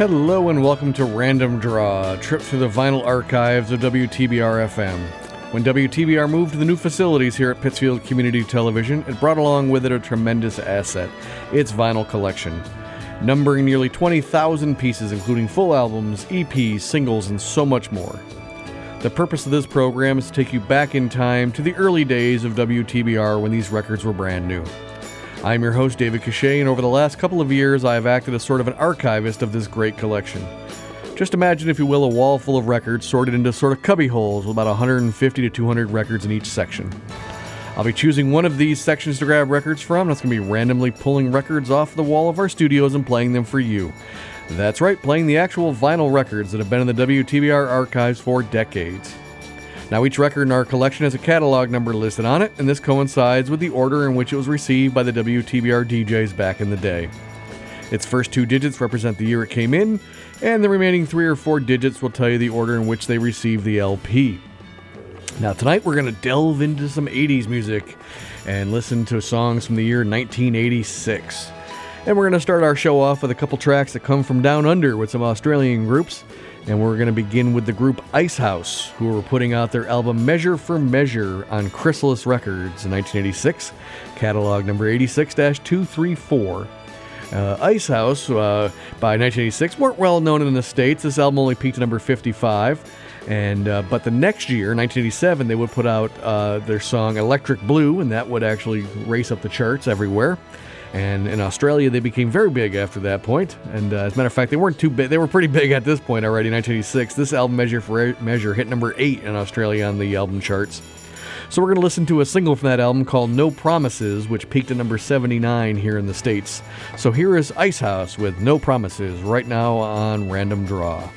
Hello and welcome to Random Draw, a trip through the vinyl archives of WTBR FM. When WTBR moved to the new facilities here at Pittsfield Community Television, it brought along with it a tremendous asset its vinyl collection. Numbering nearly 20,000 pieces, including full albums, EPs, singles, and so much more. The purpose of this program is to take you back in time to the early days of WTBR when these records were brand new. I'm your host, David Cachet, and over the last couple of years, I have acted as sort of an archivist of this great collection. Just imagine, if you will, a wall full of records sorted into sort of cubby holes with about 150 to 200 records in each section. I'll be choosing one of these sections to grab records from. That's going to be randomly pulling records off the wall of our studios and playing them for you. That's right, playing the actual vinyl records that have been in the WTBR archives for decades. Now, each record in our collection has a catalog number listed on it, and this coincides with the order in which it was received by the WTBR DJs back in the day. Its first two digits represent the year it came in, and the remaining three or four digits will tell you the order in which they received the LP. Now, tonight we're going to delve into some 80s music and listen to songs from the year 1986. And we're going to start our show off with a couple tracks that come from down under with some Australian groups. And we're going to begin with the group Icehouse, who were putting out their album Measure for Measure on Chrysalis Records in 1986, catalog number 86 234. Uh, Icehouse, uh, by 1986, weren't well known in the States. This album only peaked at number 55. And uh, but the next year, 1987, they would put out uh, their song "Electric Blue," and that would actually race up the charts everywhere. And in Australia, they became very big after that point. And uh, as a matter of fact, they weren't too big. They were pretty big at this point already. 1986, this album "Measure for Measure" hit number eight in Australia on the album charts. So we're going to listen to a single from that album called No Promises, which peaked at number 79 here in the States. So here is Icehouse with No Promises right now on Random Draw.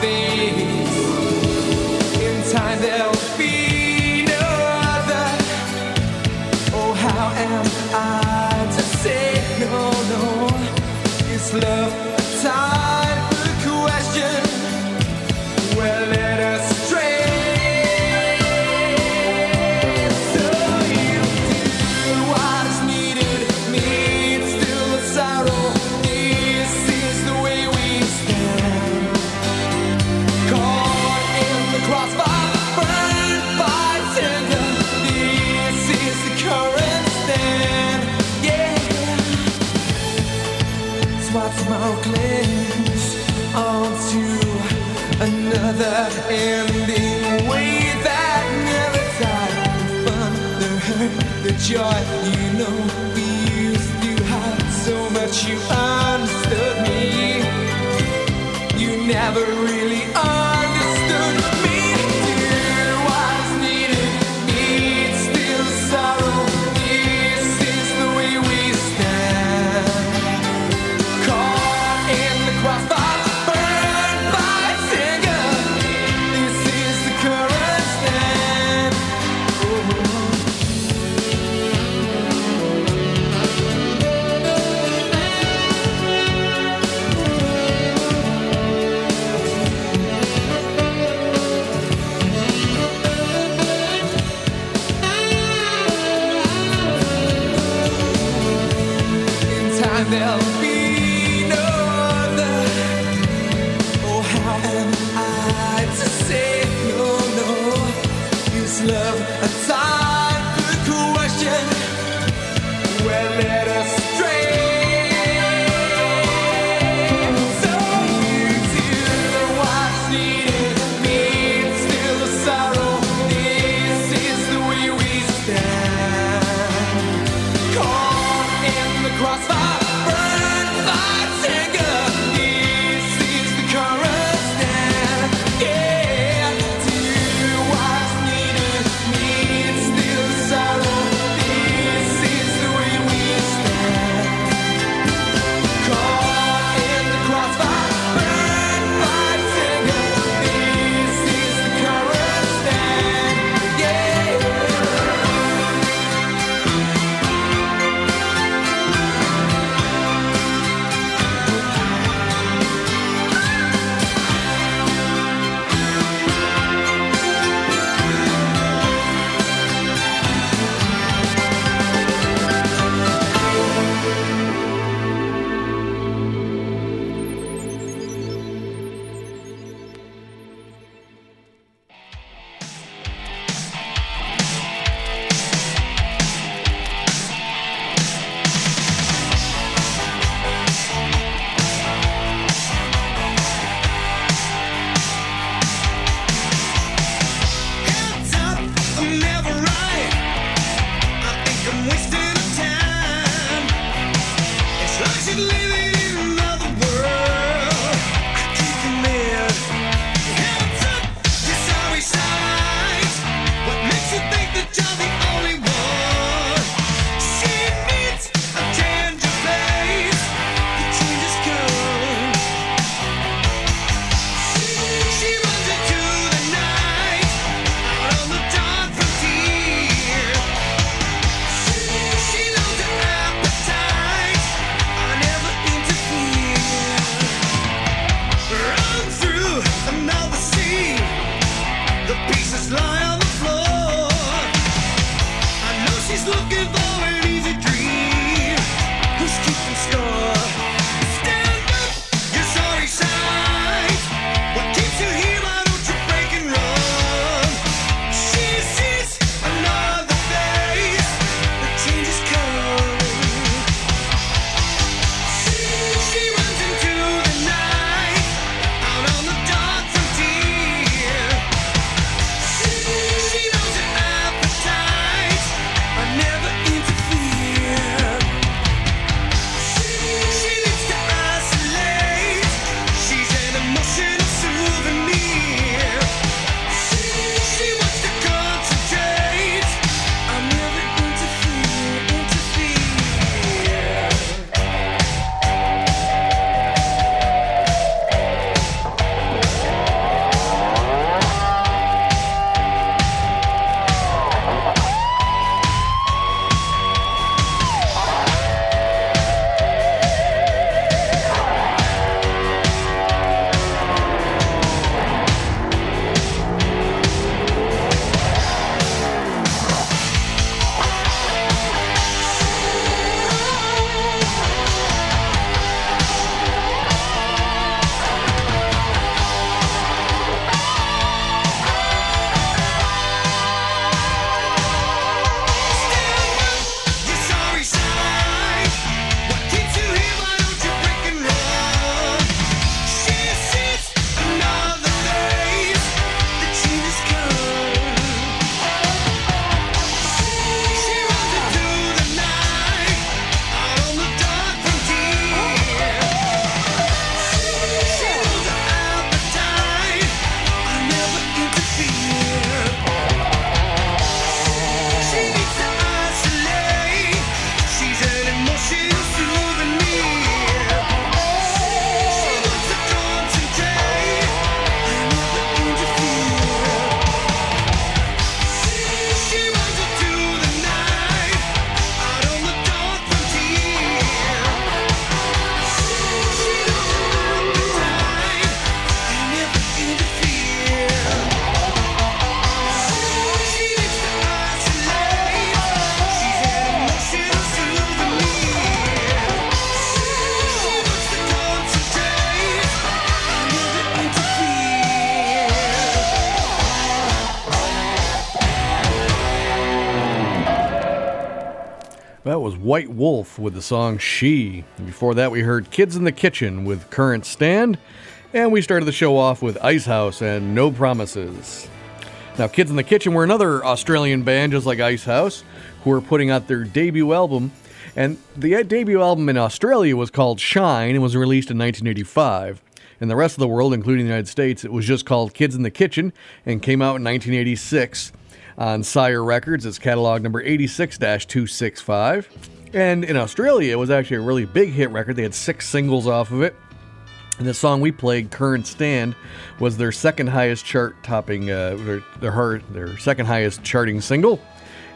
be. never-ending way that never died. Fun, the hurt, the joy, you know we used to have so much. You understood me. You never. a time. White Wolf with the song She. Before that, we heard Kids in the Kitchen with Current Stand. And we started the show off with Icehouse and No Promises. Now, Kids in the Kitchen were another Australian band, just like Icehouse, who were putting out their debut album. And the uh, debut album in Australia was called Shine and was released in 1985. In the rest of the world, including the United States, it was just called Kids in the Kitchen and came out in 1986 on Sire Records. It's catalog number 86 265. And in Australia, it was actually a really big hit record. They had six singles off of it. And the song we played, "Current Stand," was their second highest chart-topping, uh, their, their their second highest charting single,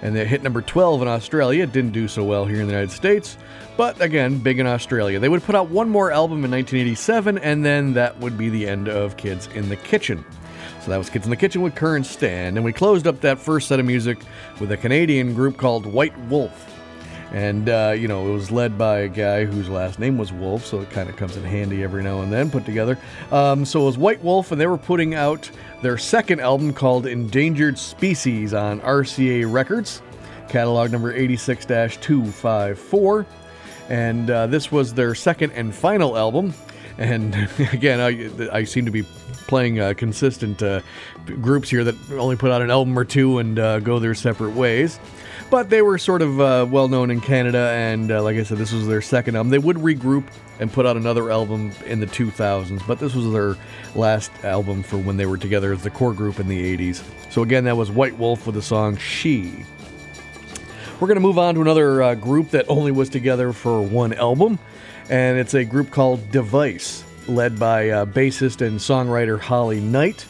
and they hit number 12 in Australia. It didn't do so well here in the United States, but again, big in Australia. They would put out one more album in 1987, and then that would be the end of Kids in the Kitchen. So that was Kids in the Kitchen with Current Stand, and we closed up that first set of music with a Canadian group called White Wolf. And, uh, you know, it was led by a guy whose last name was Wolf, so it kind of comes in handy every now and then put together. Um, so it was White Wolf, and they were putting out their second album called Endangered Species on RCA Records, catalog number 86 254. And uh, this was their second and final album. And again, I, I seem to be playing uh, consistent uh, groups here that only put out an album or two and uh, go their separate ways but they were sort of uh, well known in Canada, and uh, like I said, this was their second album. They would regroup and put out another album in the 2000s, but this was their last album for when they were together as the core group in the 80s. So again, that was White Wolf with the song She. We're going to move on to another uh, group that only was together for one album, and it's a group called Device, led by uh, bassist and songwriter Holly Knight.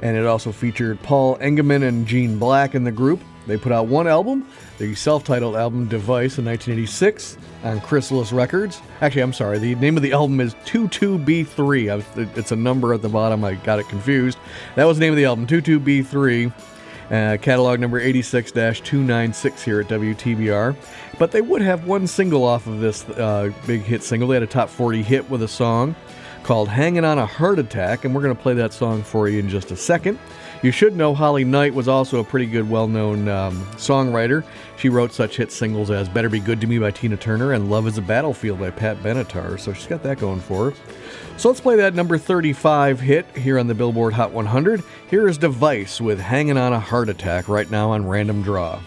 And it also featured Paul Engemann and Gene Black in the group. They put out one album, the self titled album Device in 1986 on Chrysalis Records. Actually, I'm sorry, the name of the album is 22B3. It's a number at the bottom, I got it confused. That was the name of the album, 22B3. Uh, catalog number 86 296 here at WTBR. But they would have one single off of this uh, big hit single. They had a top 40 hit with a song called Hanging on a Heart Attack, and we're going to play that song for you in just a second. You should know Holly Knight was also a pretty good, well known um, songwriter. She wrote such hit singles as Better Be Good to Me by Tina Turner and Love is a Battlefield by Pat Benatar, so she's got that going for her. So let's play that number 35 hit here on the Billboard Hot 100. Here is Device with Hanging on a Heart Attack right now on Random Draw.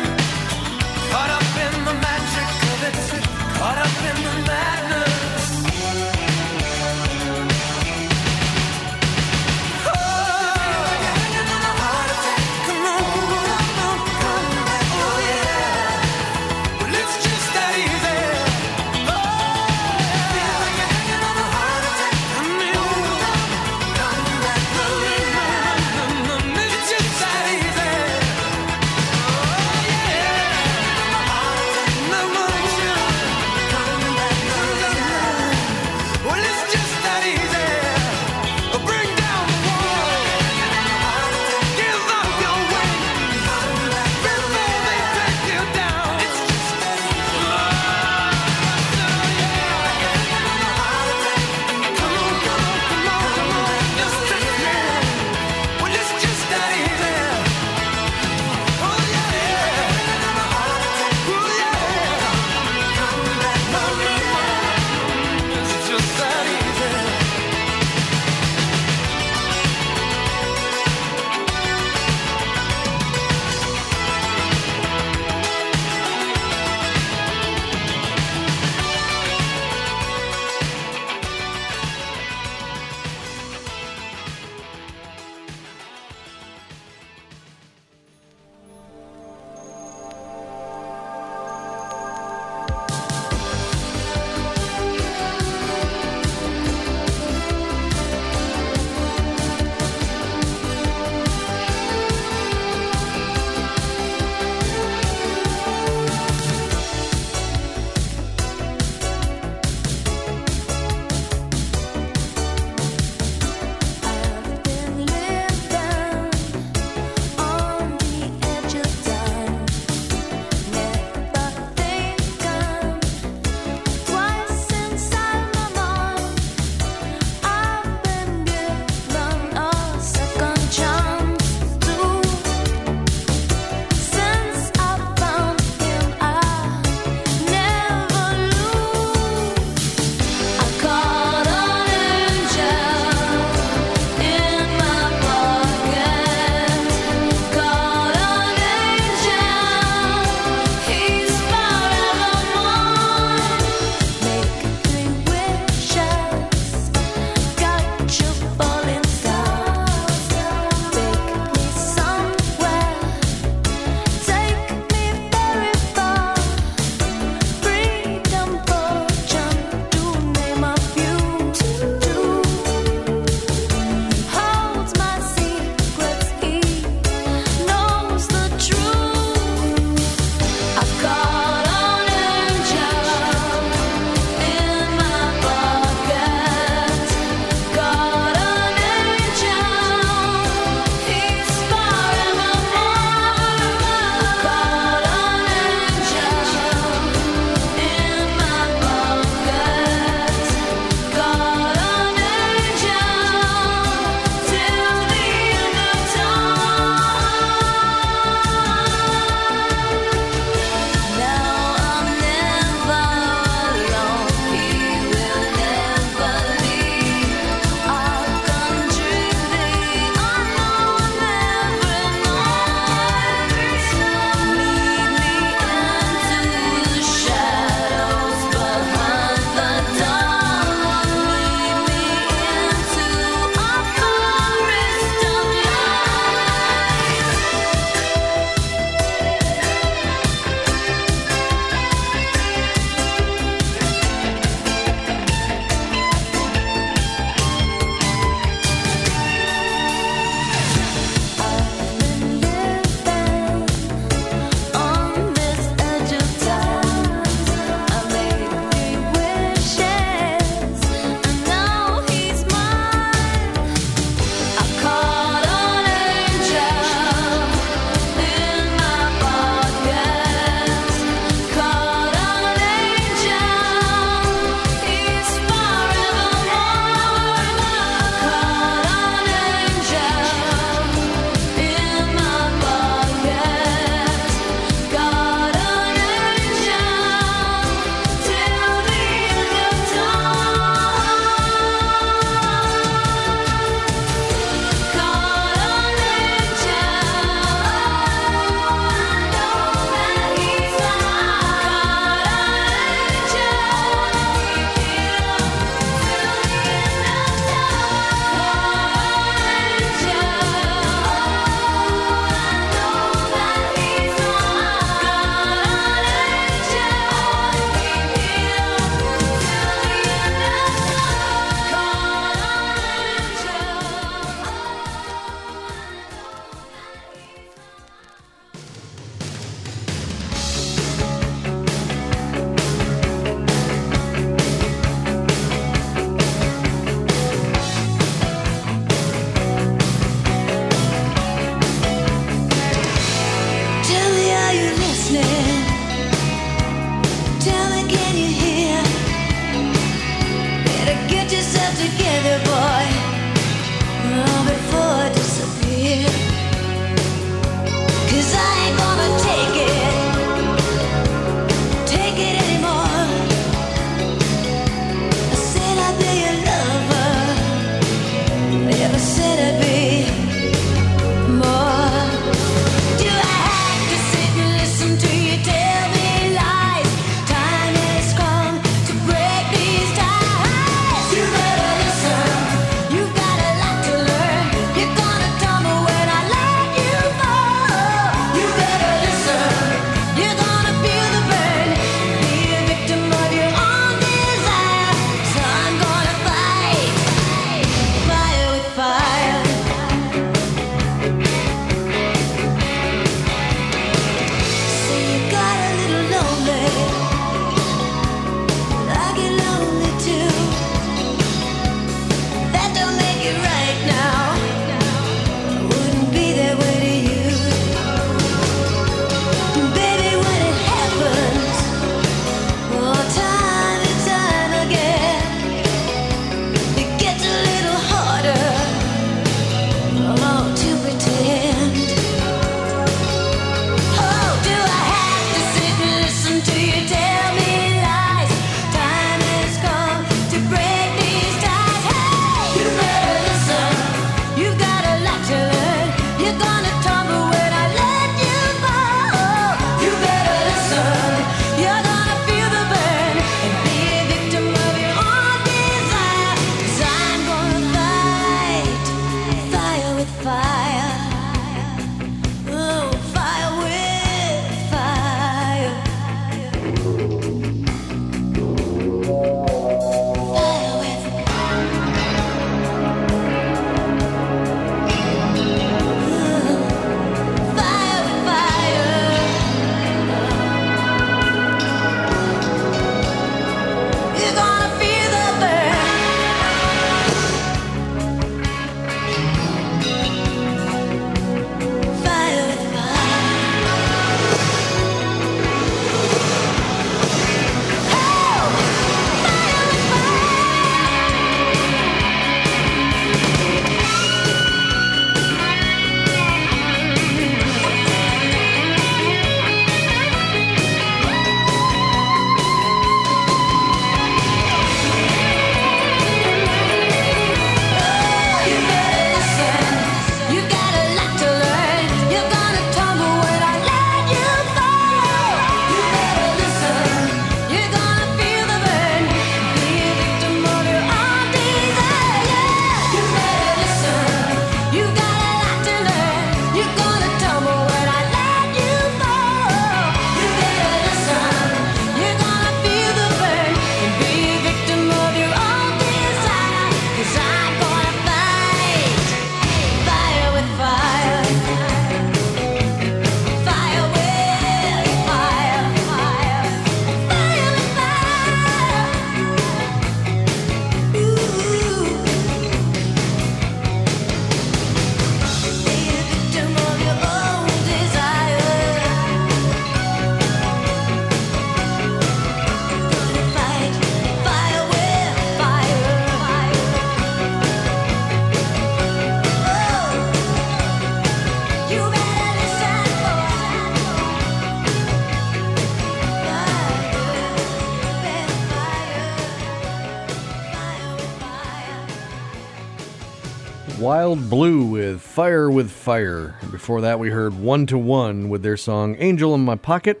Wild Blue with Fire with Fire. And before that, we heard One to One with their song Angel in My Pocket.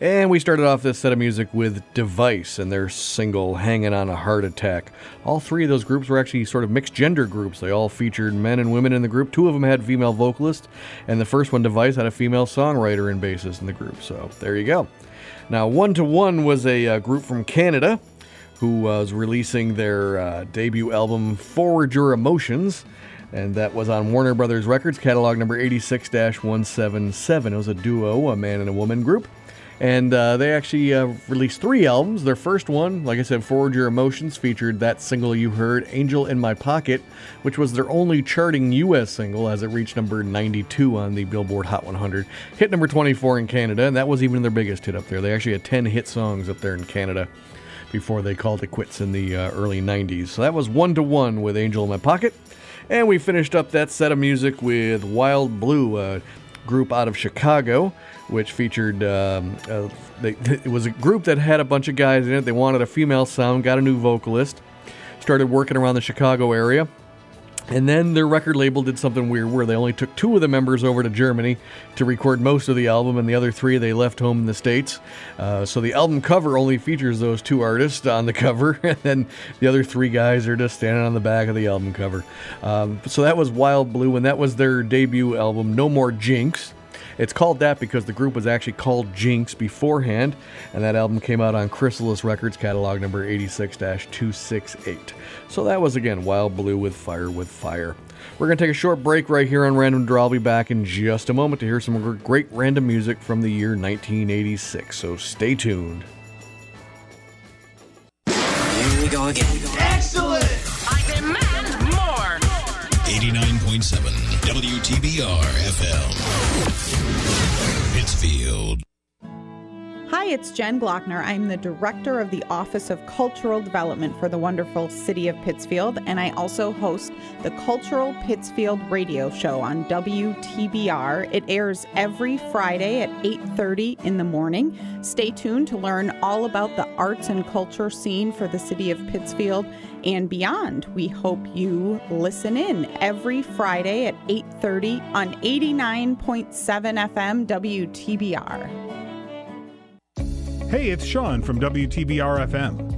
And we started off this set of music with Device and their single Hanging on a Heart Attack. All three of those groups were actually sort of mixed gender groups. They all featured men and women in the group. Two of them had female vocalists, and the first one, Device, had a female songwriter and bassist in the group. So there you go. Now, One to One was a uh, group from Canada who was releasing their uh, debut album Forward Your Emotions and that was on Warner Brothers Records, catalog number 86 177. It was a duo, a man and a woman group. And uh, they actually uh, released three albums. Their first one, like I said, Forward Your Emotions, featured that single you heard, Angel in My Pocket, which was their only charting U.S. single as it reached number 92 on the Billboard Hot 100. Hit number 24 in Canada, and that was even their biggest hit up there. They actually had 10 hit songs up there in Canada before they called it quits in the uh, early 90s. So that was one to one with Angel in My Pocket. And we finished up that set of music with Wild Blue, a group out of Chicago, which featured. Um, they, it was a group that had a bunch of guys in it. They wanted a female sound, got a new vocalist, started working around the Chicago area. And then their record label did something weird where they only took two of the members over to Germany to record most of the album, and the other three they left home in the States. Uh, so the album cover only features those two artists on the cover, and then the other three guys are just standing on the back of the album cover. Um, so that was Wild Blue, and that was their debut album, No More Jinx. It's called that because the group was actually called Jinx beforehand, and that album came out on Chrysalis Records, catalog number 86 268. So that was again Wild Blue with Fire with Fire. We're going to take a short break right here on Random Draw. I'll be back in just a moment to hear some great random music from the year 1986. So stay tuned. Here we go again. Excellent! I demand more. 89.7 WTBR FM. Pittsfield. Hi, it's Jen Glockner. I'm the director of the Office of Cultural Development for the wonderful city of Pittsfield, and I also host the Cultural Pittsfield radio show on WTBR. It airs every Friday at 8:30 in the morning. Stay tuned to learn all about the arts and culture scene for the city of Pittsfield and beyond. We hope you listen in every Friday at 8:30 on 89.7 FM WTBR. Hey, it's Sean from WTBR FM.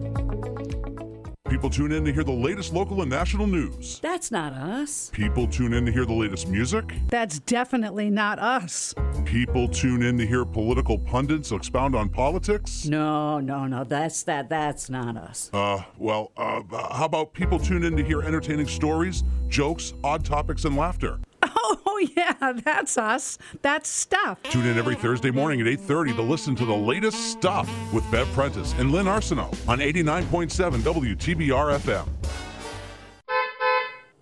People tune in to hear the latest local and national news. That's not us. People tune in to hear the latest music. That's definitely not us. People tune in to hear political pundits expound on politics. No, no, no. That's that. That's not us. Uh, well, uh, how about people tune in to hear entertaining stories, jokes, odd topics, and laughter? Oh yeah, that's us. That's stuff. Tune in every Thursday morning at 8:30 to listen to the latest stuff with Bev Prentice and Lynn Arsenault on 89.7 WTBR FM.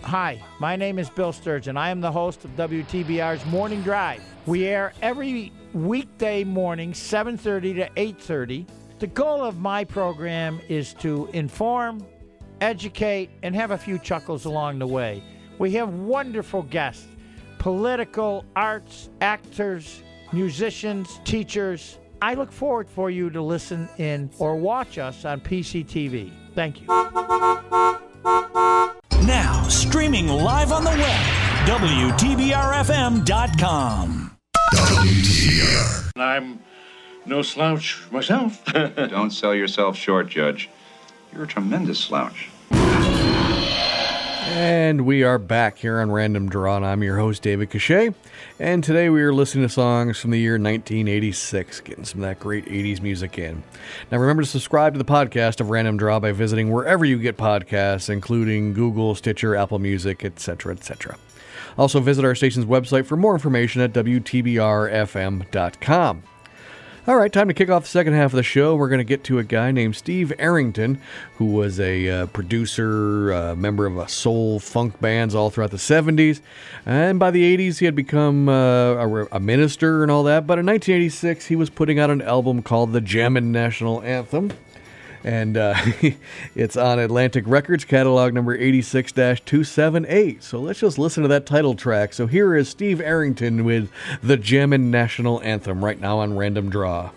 Hi, my name is Bill Sturgeon. I am the host of WTBR's Morning Drive. We air every weekday morning, 7:30 to 8:30. The goal of my program is to inform, educate, and have a few chuckles along the way. We have wonderful guests, political, arts, actors, musicians, teachers. I look forward for you to listen in or watch us on PCTV. Thank you. Now, streaming live on the web, WTBRFM.com. I'm no slouch myself. Don't sell yourself short, Judge. You're a tremendous slouch. And we are back here on Random Draw, and I'm your host, David Cachet. And today we are listening to songs from the year 1986, getting some of that great 80s music in. Now remember to subscribe to the podcast of Random Draw by visiting wherever you get podcasts, including Google, Stitcher, Apple Music, etc., etc. Also visit our station's website for more information at WTBRFM.com. All right, time to kick off the second half of the show. We're going to get to a guy named Steve Arrington, who was a uh, producer, uh, member of a soul funk bands all throughout the 70s. And by the 80s, he had become uh, a, a minister and all that. But in 1986, he was putting out an album called The Jammin' National Anthem. And uh, it's on Atlantic Records, catalog number 86 278. So let's just listen to that title track. So here is Steve Arrington with the Jammin' National Anthem right now on Random Draw.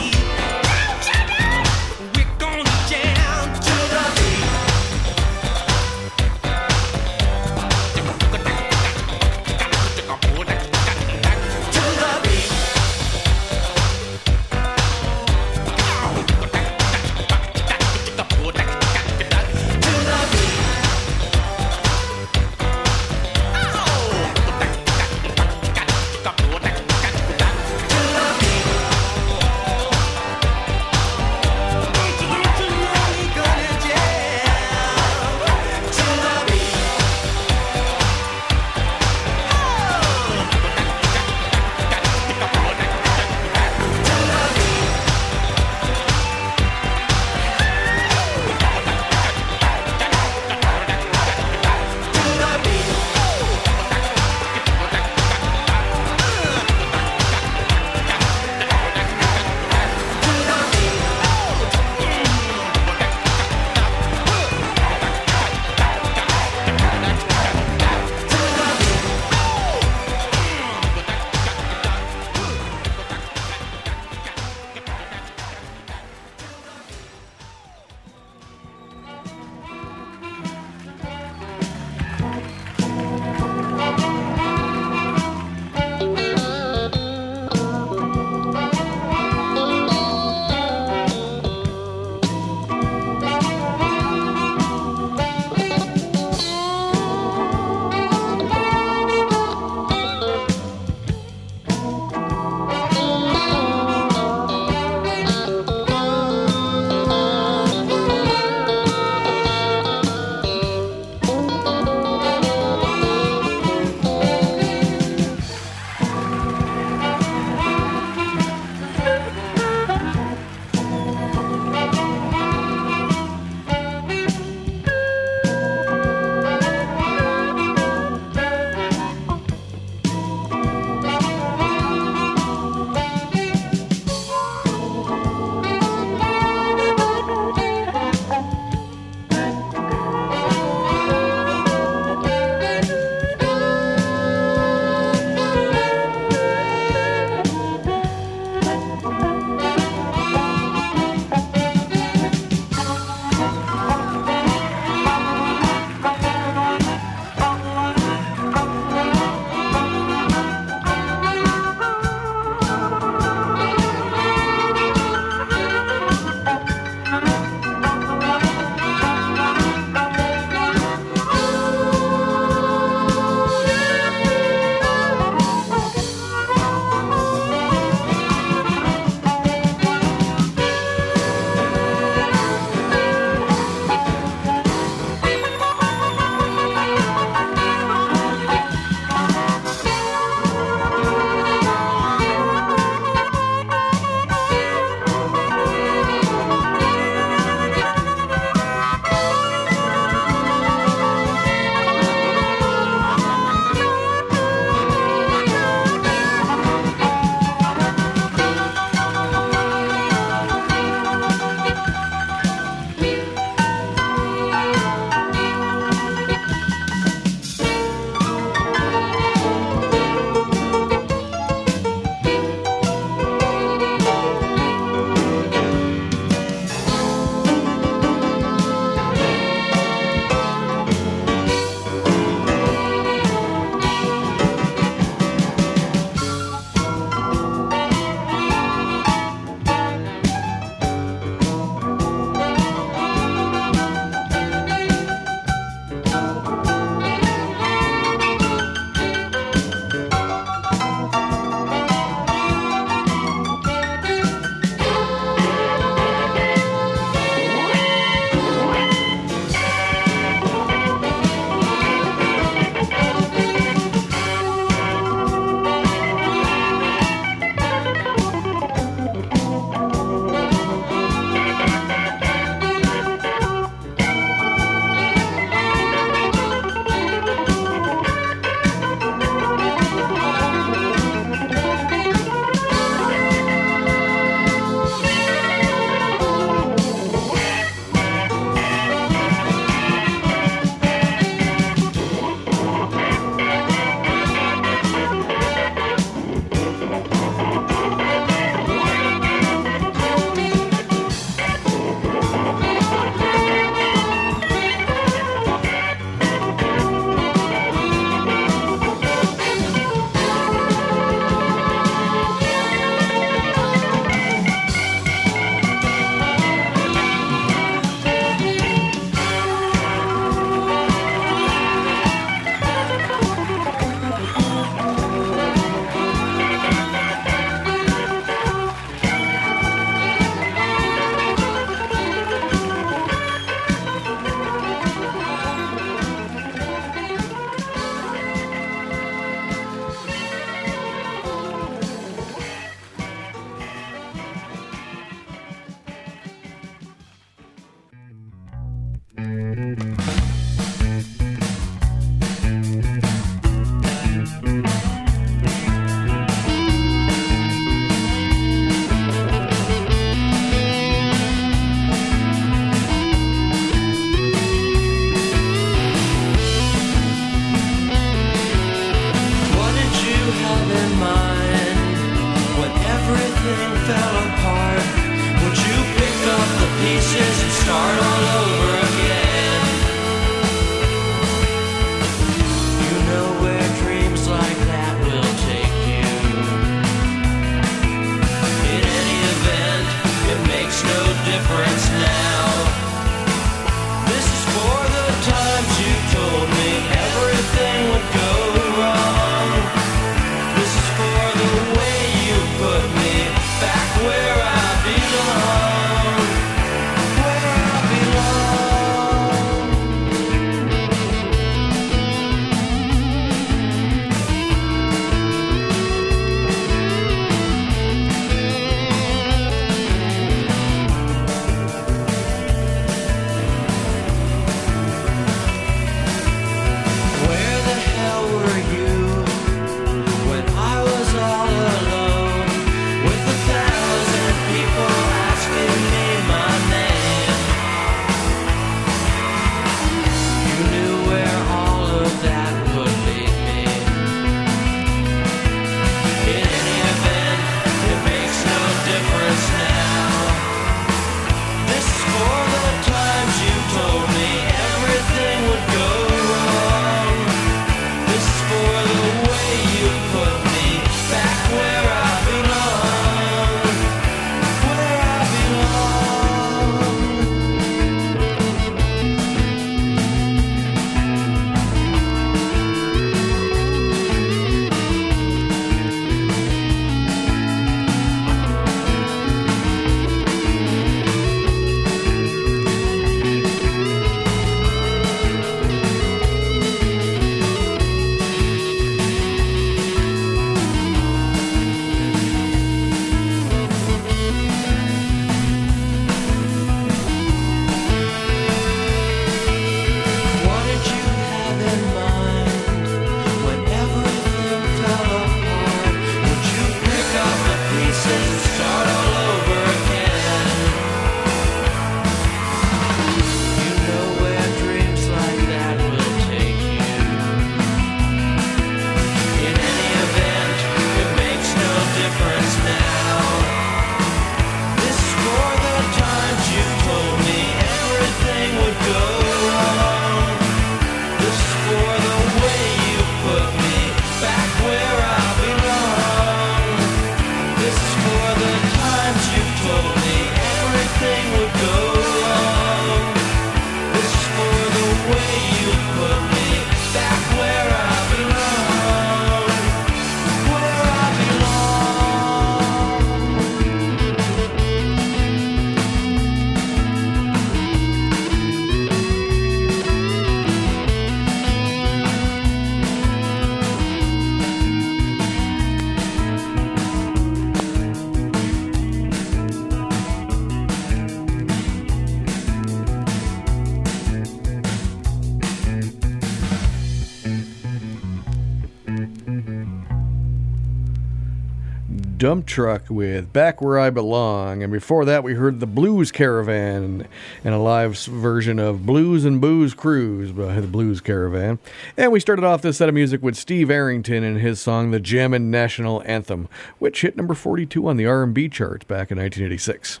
Dump Truck with Back Where I Belong. And before that, we heard the Blues Caravan and a live version of Blues and Booze Cruise by the Blues Caravan. And we started off this set of music with Steve Arrington and his song The Jammin' National Anthem, which hit number 42 on the R&B charts back in 1986.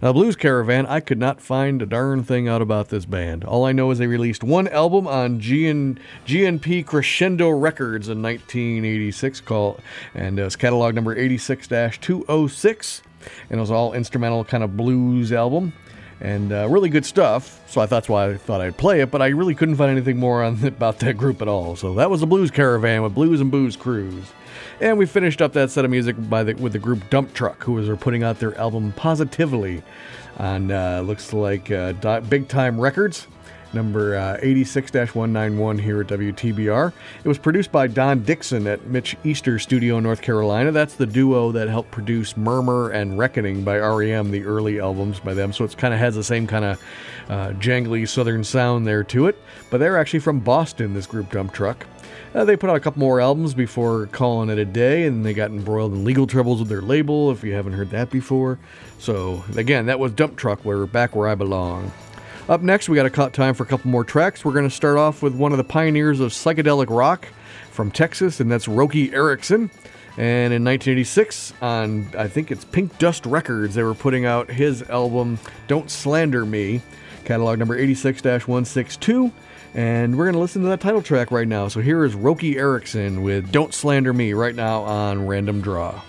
Now, Blues Caravan, I could not find a darn thing out about this band. All I know is they released one album on GN, GNP Crescendo Records in 1986, called, and it's catalog number 86 206. And it was all instrumental kind of blues album. And uh, really good stuff, so I, thought that's why I thought I'd play it. But I really couldn't find anything more on about that group at all. So that was the Blues Caravan with Blues and Booze Cruise. And we finished up that set of music by the, with the group Dump Truck, who was putting out their album Positively on uh, looks like uh, Big Time Records, number uh, 86-191 here at WTBR. It was produced by Don Dixon at Mitch Easter Studio, in North Carolina. That's the duo that helped produce Murmur and Reckoning by REM, the early albums by them. So it kind of has the same kind of uh, jangly southern sound there to it. But they're actually from Boston, this group Dump Truck. Uh, they put out a couple more albums before calling it a day, and they got embroiled in legal troubles with their label. If you haven't heard that before, so again, that was Dump Truck. We're back where I belong. Up next, we got a cut time for a couple more tracks. We're going to start off with one of the pioneers of psychedelic rock from Texas, and that's Roky Erickson. And in 1986, on I think it's Pink Dust Records, they were putting out his album "Don't Slander Me," catalog number 86-162. And we're going to listen to that title track right now. So here is Roky Erickson with Don't Slander Me right now on Random Draw.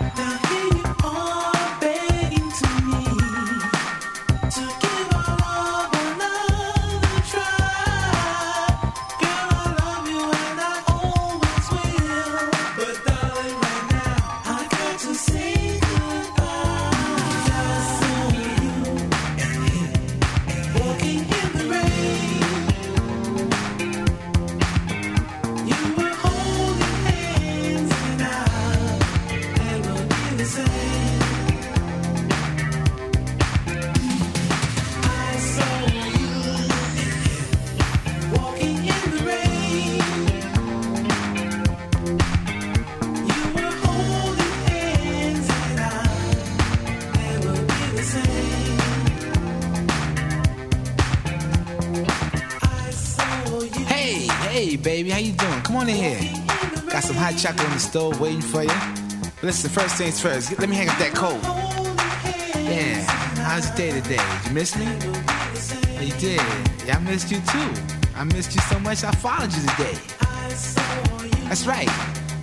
Now here you are the stove waiting for you. Listen, first things first, let me hang up that coat. Yeah, how's your day today? Did you miss me? You did. Yeah, I missed you too. I missed you so much I followed you today. That's right.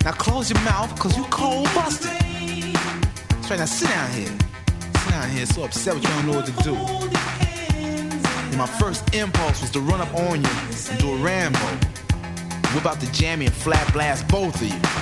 Now close your mouth, cause you cold busted. That's right, now sit down here. Sit down here, so upset with you don't know what to do. And my first impulse was to run up on you and do a Rambo. Whip out the jammy and flat blast both of you.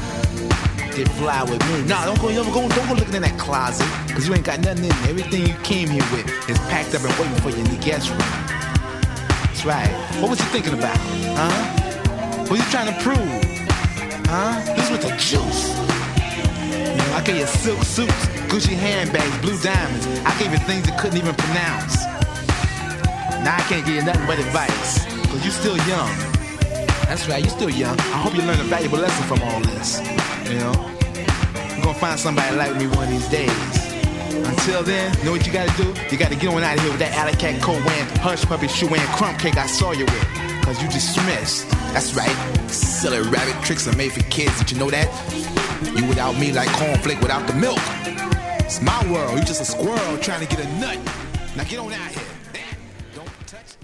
Fly with me. Nah, don't go, don't go, don't go looking in that closet, cause you ain't got nothing in there. Everything you came here with is packed up and waiting for you in the guest room. That's right. What was you thinking about? Huh? What you trying to prove? Huh? This was the juice. You know, I gave you silk suits, Gucci handbags, blue diamonds. I gave you things you couldn't even pronounce. Now I can't give you nothing but advice, cause you still young. That's right, you're still young. I hope you learn a valuable lesson from all this. You know? Gonna find somebody like me one of these days. Until then, know what you gotta do? You gotta get on out of here with that alley cat coat wearing, hush puppy shoe wearing, crumb cake I saw you with. Cause you dismissed. That's right. Silly rabbit tricks are made for kids. Did you know that? You without me like cornflake without the milk. It's my world. You just a squirrel trying to get a nut. Now get on out here.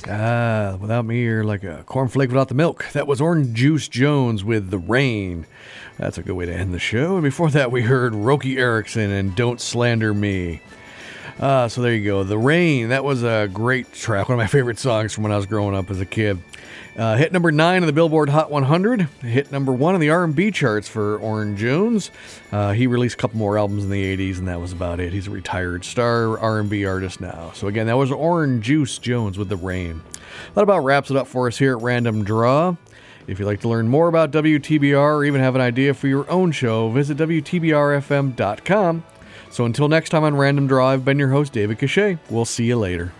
Ah, without me, you're like a cornflake without the milk. That was Oran Juice Jones with The Rain. That's a good way to end the show. And before that, we heard Roky Erickson and Don't Slander Me. Uh, so there you go. The Rain, that was a great track. One of my favorite songs from when I was growing up as a kid. Uh, hit number nine on the Billboard Hot 100. Hit number one on the R&B charts for Oran Jones. Uh, he released a couple more albums in the 80s, and that was about it. He's a retired star R&B artist now. So again, that was Oran Juice Jones with The Rain. That about wraps it up for us here at Random Draw. If you'd like to learn more about WTBR or even have an idea for your own show, visit WTBRFM.com. So until next time on Random Draw, I've been your host, David Cachet. We'll see you later.